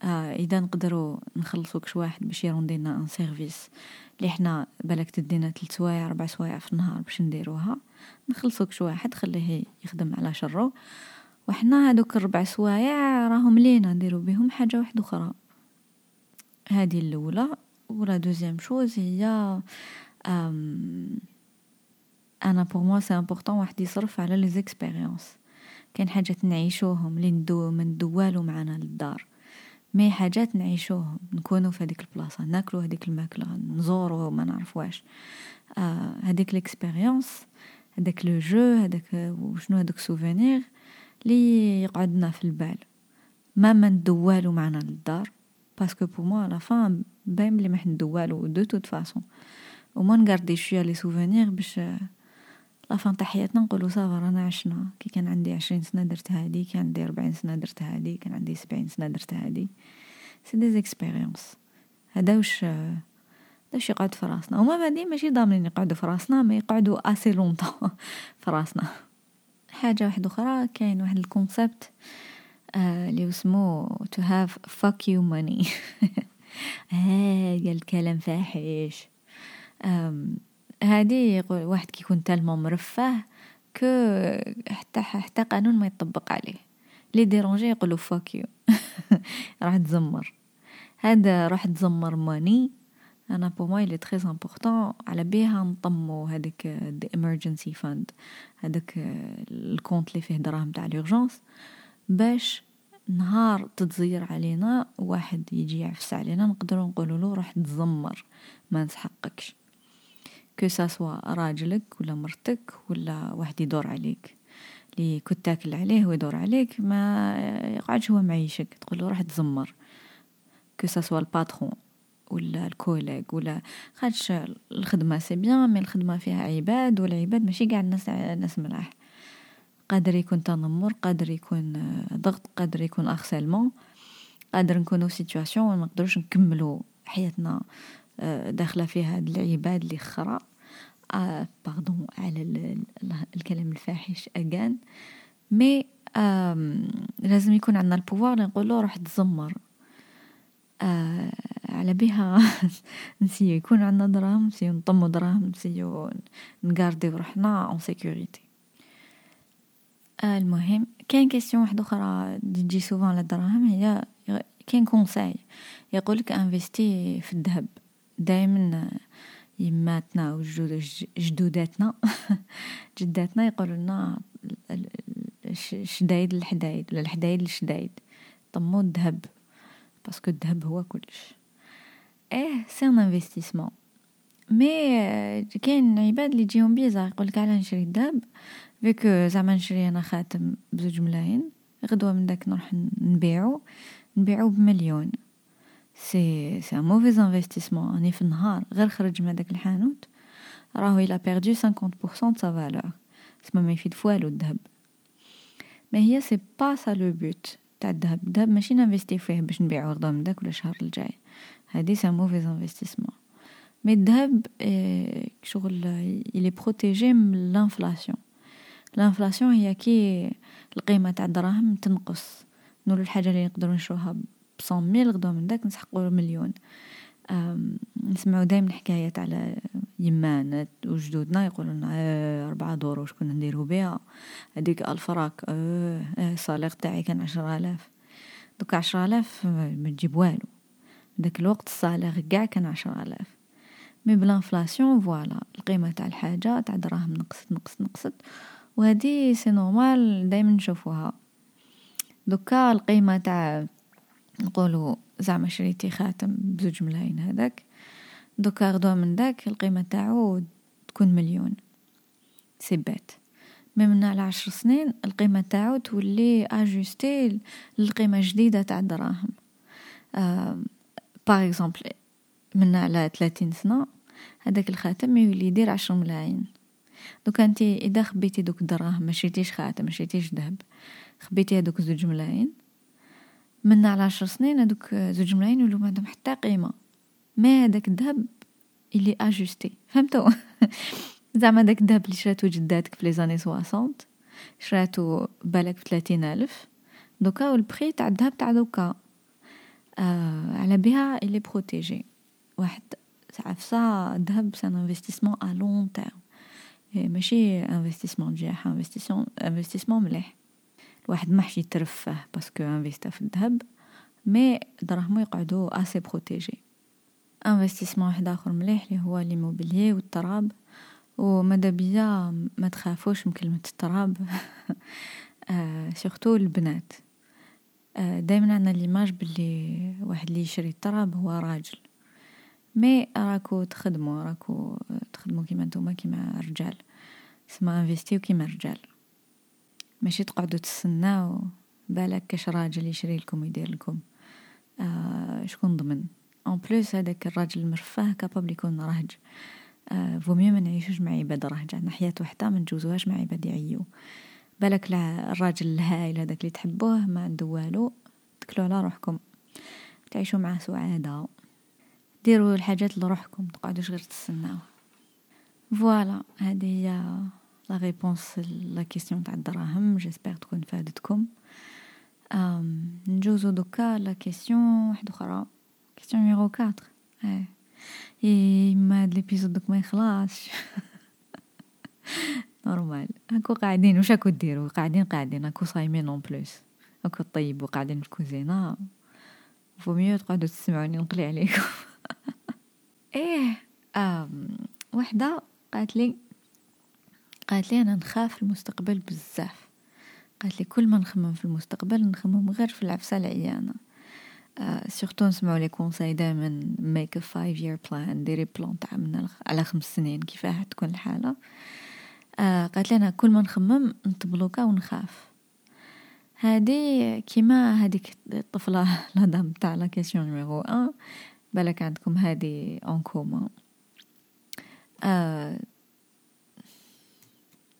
آه إذا نقدروا نخلصوا كش واحد باش يروندي لنا un service اللي حنا بالك تدينا ثلاث سوايع أربع سوايع في النهار باش نديروها. نخلصوا كش واحد خليه يخدم على شرو وحنا هادوك الربع سوايع راهم لينا نديرو بهم حاجة واحدة أخرى. هذه الأولى. و la deuxième chose هي أنا pour moi c'est important واحد يصرف على les expériences كاين حاجات نعيشوهم اللي ندو ما ندو والو معنا للدار. mais حاجات نعيشوهم نكونوا في هذيك البلاصة ناكلوا هذيك الماكلة نزوروا ما نعرف واش آه هذيك ال expérience هذاك لو جو هذاك وشنو هذاك souvenir لي يقعدنا في البال. ما ما ندو والو معنا للدار parce que pour moi à la fin باين بلي ما ندو والو de toute façon و mais نغاردي شوية les souvenirs باش à la fin تاع حياتنا نقولوا ça va رانا عشنا كي كان عندي عشرين سنة درت هادي كان عندي ربعين سنة درت هادي كان عندي سبعين سنة درت هادي. c'est des expériences هذا واش واش يقعد في راسنا. هما بعدين ماشي ضامنين يقعدوا في راسنا ما يقعدوا assez longtemps في راسنا. حاجة واحدة أخرى كاين واحد ال concept اللي آه اسمه to have fuck you money. ها قال كلام فاحش. هادي واحد كيكون tellement مرفه que حتى حتى قانون ما يطبق عليه. لي يديرونجيه يقولوا fuck you راح تزمر. هذا راح تزمر money أنا pour moi c'est très important على بيها نطمو هذيك the emergency fund هذاك ال compte اللي فيه دراهم تاع l'urgence باش نهار تتزير علينا واحد يجي يعفس علينا نقدروا نقولوا له روح تزمر. ما نسحقكش. que ce soit راجلك ولا مرتك ولا واحد يدور عليك. اللي كنت تاكل عليه ويدور عليك ما يقعدش هو معيشك تقول له روح تزمر. que ce soit ال patron ولا ال collègue ولا خاطش الخدمة c'est bien mais الخدمة فيها عباد والعباد ماشي قاع الناس ناس ملاح. قادر يكون تنمر قادر يكون ضغط قادر يكون harcèlement قادر نكونو situation ما نقدروش نكملو حياتنا داخلة فيها هاد العباد اللي خرا. آه pardon على الكلام الفاحش les gens mais لازم يكون عندنا ال pouvoir نقولو روح تزمر. آه على بها نسيو يكون عندنا دراهم نسيو نطمو دراهم نسيو نقارديو روحنا en sécurité آه المهم كاين question واحدة أخرى تجي souvent على الدراهم هي كاين conseil يقولك investis في الذهب. دائما يماتنا وجدود جدوداتنا. جداتنا يقولوا لنا شدايد الحدايد ولا الحدايد الشدايد طمو الذهب parce que الذهب هو كلش. إيه c'est un investissement. mais كاين عباد اللي يجيهم bizarre يقولك على نشري الذهب فيك زعما نشري أنا خاتم بزوج ملايين غدوة من داك نروح نبيعو. نبيعو بمليون. c'est c'est un mauvais investissement راني في النهار غير خرج من هذاك الحانوت. راهو il a perdu 50% de sa valeur تسمى ما يفيد ف والو الذهب mais c'est pas ça le but تاع الذهب الذهب ماشي نانفيستي فيه باش نبيعو غدا من داك ولا الشهر الجاي. هادي c'est mauvais investissement mais الذهب شغل يبروتيجي من l'inflation l'inflation هي كي القيمة تاع الدراهم تنقص. نقولوا الحاجة اللي نقدروا نشروها ب cent mille غدوة من داك نسحقو مليون. نسمعو دايما حكايات على يماتنا وجدودنا يقولوا لنا آه أربعة دورو كنا نديرو بها هذيك ألف راك آه, ال salaire تاعي كان عشرة آلاف. دوك عشرة آلاف ما تجيب والو. داك الوقت ال salaire كاع كان عشرة آلاف. mais ب l'inflation voilà القيمة تاع الحاجة تاع دراهم نقصت نقصت نقصت. وهذه c'est normal دايما نشوفوها. دوكا القيمة تاع نقولوا زعما شريتي خاتم بزوج ملايين هذاك. دوكا غدوة من داك القيمة تاعو تكون مليون. سي بات مي من على عشر سنين القيمة تاعو تولي ajustée للقيمة الجديدة تاع الدراهم. par exemple من على ثلاثين سنة هذاك الخاتم يولي يدير عشر ملايين. دوكا انتي إذا خبيتي دوك الدراهم ما شريتيش خاتم ما شريتيش ذهب خبيتي هذوك زوج ملايين. من على عشر سنين هذوك زوج ملايين يولو ما عندهم حتى قيمة ما هذاك الذهب اللي ajusté. فهمتو زعما داك الذهب اللي شراتو جداتك في les années soixante شراتو بالك بثلاثين ألف. دوكا والبخي تاع الذهب تاع دوكا. آه على بها اللي protéger واحد عفسا الذهب c'est un investissement à long terme ماشي investissement جاح investissement investissement مليح. الواحد ما حش يترفه parce que انفيستا في الذهب mais دراهمو يقعدو assez protégés. investissement واحد آخر مليح اللي هو l'immobilier والتراب وماذا بيا ما تخافوش من كلمة التراب. آه surtout البنات. آه دايما عندنا l'image بلي واحد اللي يشري التراب هو راجل. mais راكو تخدموا راكو تخدموا كيما نتوما كيما رجال. سما انفيستيو كيما رجال. ماشي تقعدوا تستناو بالك كاش راجل يشري لكم ويدير لكم. آه شكون ضمن؟ en plus هذاك الراجل المرفه capable يكون رهج. آه vaut mieux ما نعيشوش مع عباد رهج. عندنا حياة وحدة ما نجوزوهاش مع عباد يعيو. بالك الراجل الهايل هذاك اللي تحبوه ما عنده والو. تكلوا على روحكم. تعيشوا معاه سعادة. ديروا الحاجات لروحكم. تقعدوش غير تستناو voilà هذه هي la réponse la question تاع الدراهم j'espère تكون فادتكم نجوزو دوكا la question واحدة أخرى question numéro 4 إيه اي ما هاد l'épisode دوك ما يخلاصش normal هاكو قاعدين واش هاكو ديرو قاعدين قاعدين هاكو صايمين en plus هاكو طيبو قاعدين في الكوزينة vaut mieux تقعدو تسمعوني نقلي عليكم إيه وحده قالت لي قالت لي أنا نخاف المستقبل بزاف. قالت لي كل ما نخمم في المستقبل نخمم غير في العفسة العيانة. آه surtout نسمعوا les conseils دائما make a five year plan ديري plan تاع من على خمس سنين كيفاه تكون الحالة. آه قالت لي أنا كل ما نخمم نتبلوكا ونخاف هادي كيما هذيك الطفلة la dame تاع la question numéro 1 بالك عندكم هادي en commun آه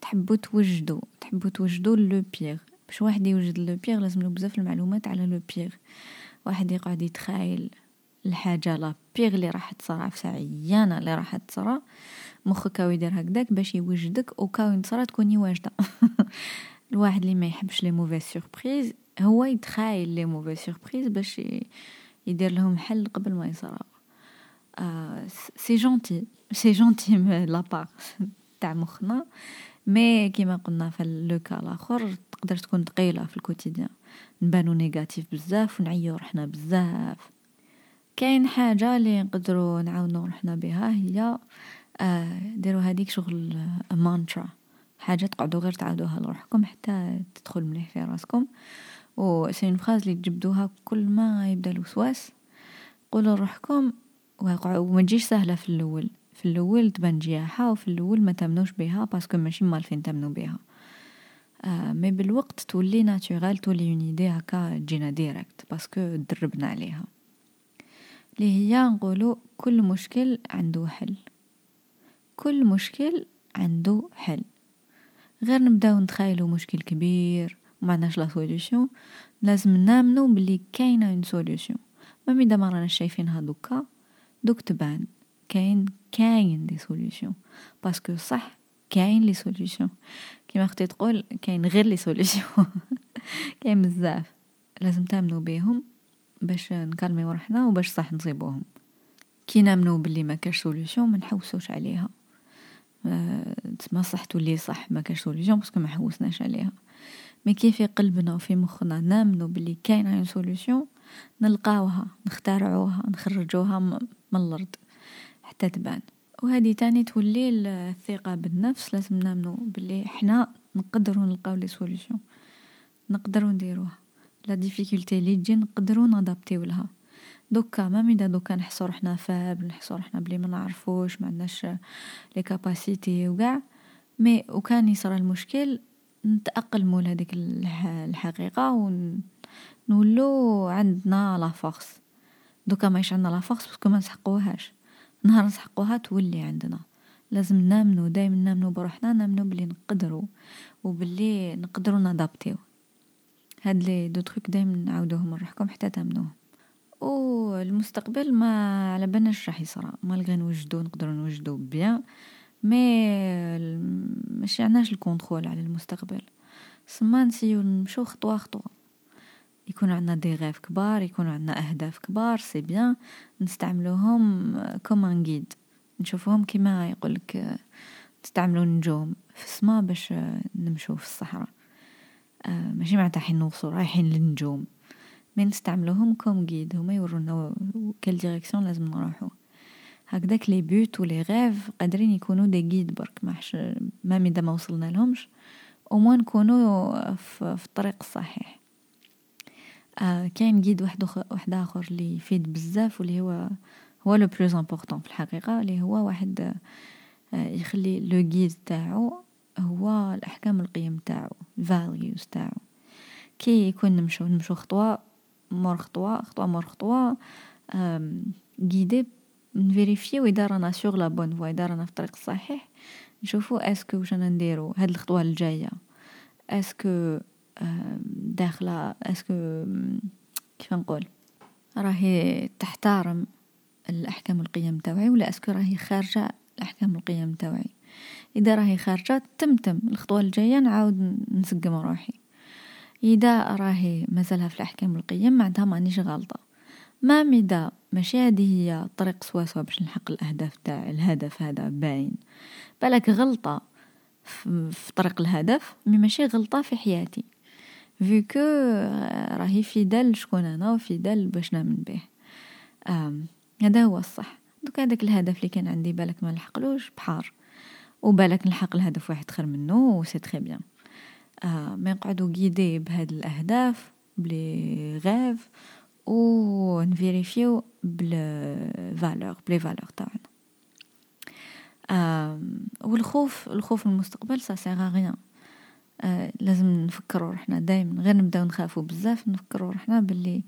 تحبوا توجدوا تحبوا توجدوا le pire. باش واحد يوجد le pire لازم له بزاف المعلومات على le pire. واحد يقعد يتخايل الحاجة la pire اللي راح تصرى في عيانة اللي راح تصرى مخك كاو يدير هكداك باش يوجدك au cas où ينتصرى تكوني واجدة. الواحد اللي ما يحبش les mauvaises surprises هو يتخايل les mauvaises surprises باش يدير لهم حل قبل ما آه c'est gentil c'est gentil la part تاع مخنا. mais كيما قلنا في le cas الآخر تقدر تكون ثقيلة في ال quotidien. نبانو négatifs بزاف ونعيو روحنا بزاف. كاين حاجة اللي نقدروا نعاونو روحنا بها هي آه ديروا هذيك شغل مانترا. حاجة تقعدوا غير تعاودوها لروحكم حتى تدخل مليح في راسكم. و cette phrase اللي تجبدوها كل ما يبدا الوسواس قولوا لروحكم وما تجيش سهلة في الأول. في الأول تبان جياحه وفي الأول ما تامنوش بها parce que ماشي مالفين تامنوا بها. آه mais بالوقت تولي naturelle تولي une idée هكا تجينا direct parce que دربنا عليها. اللي هي نقولوا كل مشكل عنده حل. كل مشكل عنده حل. غير نبداو نتخيلوا مشكل كبير ومعناش la solution لازم نامنو بلي كاينة une solution même اذا ما رانا شايفينها دوكا دوك تبان. كاين كاين des solutions. parce que صح كاين les solutions. كيما أختي تقول كاين غير les solutions. كاين بزاف. لازم تامنوا بيهم باش نكلميو روحنا وباش صح نصيبوهم. كي نامنوا باللي ما كاش solution ما نحوسوش عليها. أه تسمى صح تولي صح ما كاش solution parce que ما حوسناش عليها. mais كي في قلبنا وفي مخنا نامنوا باللي كاينة solution نلقاوها نخترعوها نخرجوها من الأرض. حتى تبان. وهذه تاني تولي الثقة بالنفس. لازم نامنو باللي حنا نقدروا نلقاو les solutions نقدروا نديروها. la difficulté اللي تجي نقدروا نادابتيو لها. دوكا même إذا دوكا نحسو روحنا فاب نحسو روحنا بلي ما نعرفوش ما عندناش les capacités وكاع mais وكان يصرى المشكل نتأقلموا لهذيك الحقيقة ونولو عندنا la force دوكا مايش عندنا la force parce que ما نسحقوهاش. نهار نسحقوها تولي عندنا. لازم نامنو دايما نامنو بروحنا نامنو بلي نقدروا وبلي نقدروا نادابتيو. هاد les deux trucs دايما نعاودوهم لروحكم حتى تامنوهم. والمستقبل ما على بالناش راح يصرى malgré نوجدو نقدروا نوجدو bien mais ماشي عندناش ال contrôle على المستقبل. سما نسيو نمشو خطوة خطوة. يكون عندنا des rêves كبار يكون عندنا أهداف كبار c'est bien نستعملوهم comme un guide نشوفوهم كيما يقولك تستعملوا نجوم في السما باش نمشو في الصحراء. آه، ماشي معناتها حين نوصل رايحين للنجوم. mais نستعملوهم comme guide هما يورونا quelle direction لازم نروحو. هكذاك les buts و les rêves قادرين يكونوا des guides برك ماحش ما اذا ما وصلنا لهمش. أو نكونوا في الطريق الصحيح. آه كاين guide واحد واحد آخر اللي يفيد بزاف واللي هو هو le plus important في الحقيقة اللي هو واحد آه يخلي le guide تاعو هو الأحكام القيم تاعو values تاعو. كي يكون نمشو نمشو خطوة مور خطوة خطوة مور خطوة جيدي نفيريفيو اذا رانا sur la bonne voie إذا رانا في الطريق الصحيح نشوفو est-ce que واش أنا نديرو هاد الخطوة الجاية. est-ce que داخلة est-ce que كيف نقول؟ راهي تحترم الأحكام القيم تاوعي ولا est-ce que راهي خارجة الأحكام القيم تاوعي. إذا راهي خارجة تمتم الخطوة الجاية نعاود نسقم روحي. إذا راهي مازالها في الأحكام القيم معناتها مانيش غلطة. ما ميدا ماشي هذه هي طريق سواسوا باش نحقق الأهداف تاع الهدف هذا باين. بالك غلطة في طريق الهدف mais ماشي غلطة في حياتي. vu que راهي fidèle شكون أنا و fidèle باش نأمن به. هذا هو الصح. دوك هذاك الهدف اللي كان عندي بالك ما نلحقلوش بحار. وبالك نلحق الهدف واحد خير منه c'est très bien ما نقعدو guidés بهاد الأهداف ب les rêves و نفيريفيو ب les valeurs ب les valeurs تاعنا. والخوف الخوف من المستقبل سا سيغ غيان آه لازم نفكروا روحنا دائما غير نبداو نخافوا بزاف نفكروا روحنا باللي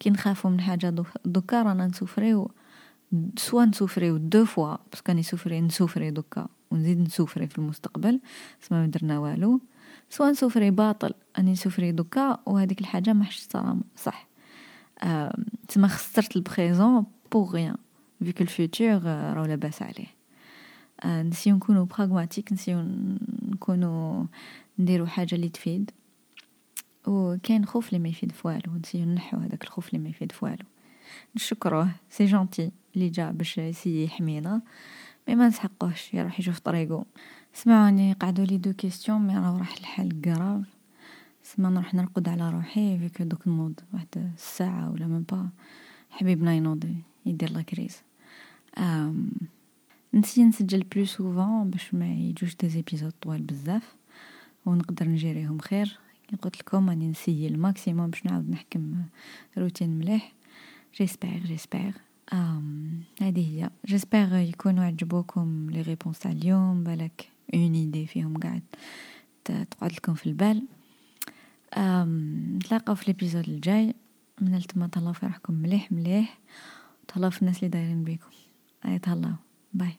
كي نخافوا من حاجة دوكا رانا نسوفريو soit نسوفريو deux fois parce que راني سوفري نسوفري دوكا ونزيد نسوفري في المستقبل سما ما درنا والو. soit نسوفري باطل أني نسوفري دوكا وهذيك الحاجة ما حش صح. آه تسمى خسرت ال présent pour rien vu que ال futur راهو لاباس عليه. آه نسيو نكونو pragmatiques نسيو نكونو نديرو حاجة اللي تفيد. وكاين خوف اللي ما يفيد فوالو نسيو نحو هذاك الخوف اللي ما يفيد فوالو نشكروه. c'est gentil اللي جا باش يسي يحمينا mais ما نسحقوش يروح يشوف طريقو. سمعوني قعدوا les deux questions mais راه راح الحال grave سما نروح نرقد على روحي vu que دوك نوض واحد الساعة ولا من با حبيبنا ينوض يدير la crise. نسي نسجل plus souvent باش ما يجوش des épisodes طوال بزاف. ونقدر نجيريهم خير. قلت لكم راني نسيي ال maximum باش نعاود نحكم روتين مليح. j'espère j'espère هذه هي. j'espère يكونوا عجبوكم les réponses تاع اليوم. بالك une idée فيهم قاعد تقعد لكم في البال. نتلاقاو في ال épisode الجاي. من التما تهلاو في روحكم مليح مليح. تهلاو في الناس اللي دايرين بيكم. اي تهلاو. bye